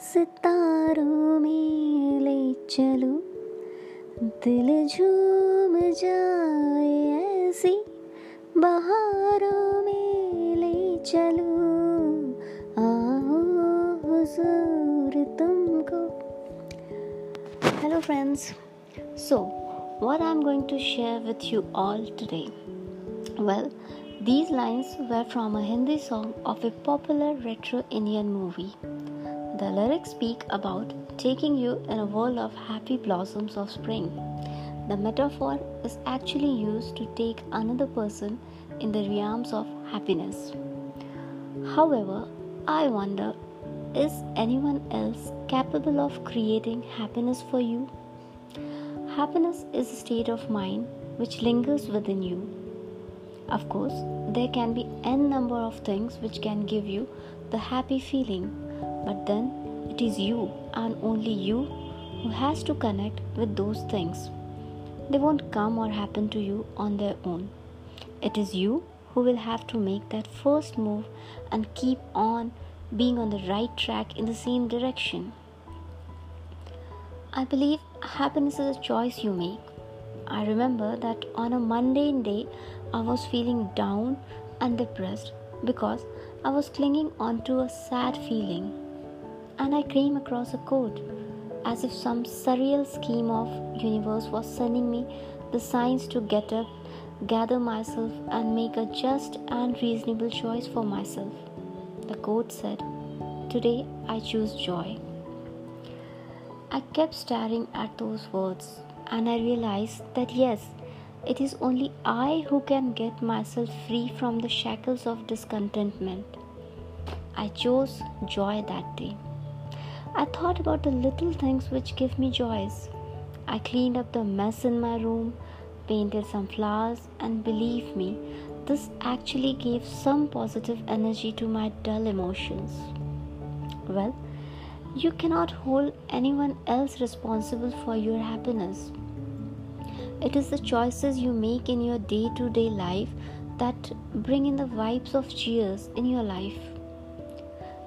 सितारों में ले चलो। दिल झूम जाए ऐसी बहारों में ले चलो। आओ हुजूर तुमको। Hello friends so what i'm going to share with you all today? Well these lines were from a hindi song of a popular retro indian movie the lyrics speak about taking you in a world of happy blossoms of spring. The metaphor is actually used to take another person in the realms of happiness. However, I wonder is anyone else capable of creating happiness for you? Happiness is a state of mind which lingers within you. Of course, there can be n number of things which can give you the happy feeling but then it is you and only you who has to connect with those things. They won't come or happen to you on their own. It is you who will have to make that first move and keep on being on the right track in the same direction. I believe happiness is a choice you make. I remember that on a mundane day, I was feeling down and depressed because I was clinging onto a sad feeling and I came across a quote as if some surreal scheme of universe was sending me the signs to get up, gather myself and make a just and reasonable choice for myself. The quote said, Today I choose joy. I kept staring at those words and I realized that yes, it is only I who can get myself free from the shackles of discontentment. I chose joy that day. I thought about the little things which give me joys. I cleaned up the mess in my room, painted some flowers, and believe me, this actually gave some positive energy to my dull emotions. Well, you cannot hold anyone else responsible for your happiness. It is the choices you make in your day to day life that bring in the vibes of cheers in your life.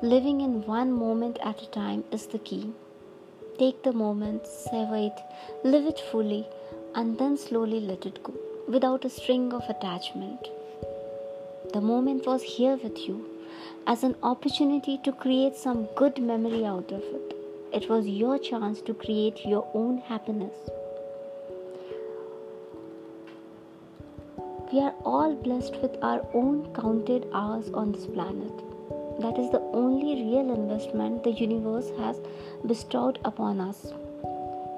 Living in one moment at a time is the key. Take the moment, savor it, live it fully, and then slowly let it go without a string of attachment. The moment was here with you as an opportunity to create some good memory out of it. It was your chance to create your own happiness. We are all blessed with our own counted hours on this planet. That is the only real investment the universe has bestowed upon us.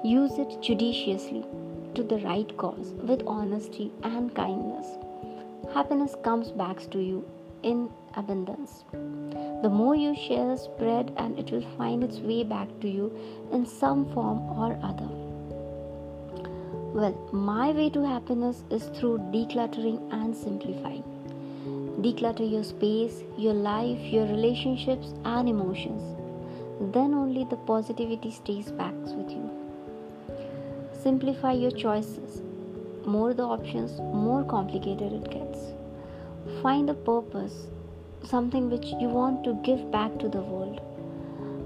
Use it judiciously to the right cause with honesty and kindness. Happiness comes back to you in abundance. The more you share, spread, and it will find its way back to you in some form or other. Well, my way to happiness is through decluttering and simplifying. Declutter your space, your life, your relationships, and emotions. Then only the positivity stays back with you. Simplify your choices. More the options, more complicated it gets. Find a purpose, something which you want to give back to the world.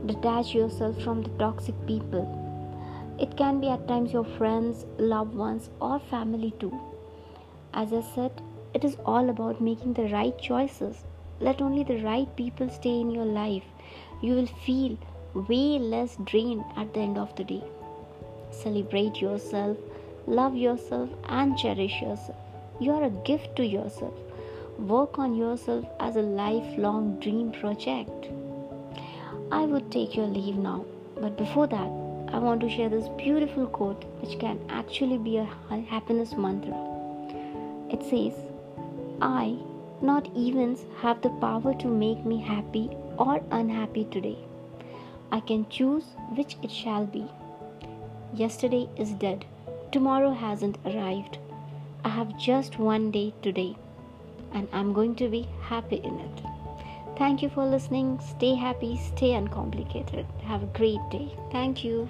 Detach yourself from the toxic people. It can be at times your friends, loved ones, or family too. As I said, it is all about making the right choices. Let only the right people stay in your life. You will feel way less drained at the end of the day. Celebrate yourself, love yourself, and cherish yourself. You are a gift to yourself. Work on yourself as a lifelong dream project. I would take your leave now, but before that, I want to share this beautiful quote which can actually be a happiness mantra. It says, I, not events, have the power to make me happy or unhappy today. I can choose which it shall be. Yesterday is dead, tomorrow hasn't arrived. I have just one day today, and I'm going to be happy in it. Thank you for listening. Stay happy, stay uncomplicated. Have a great day. Thank you.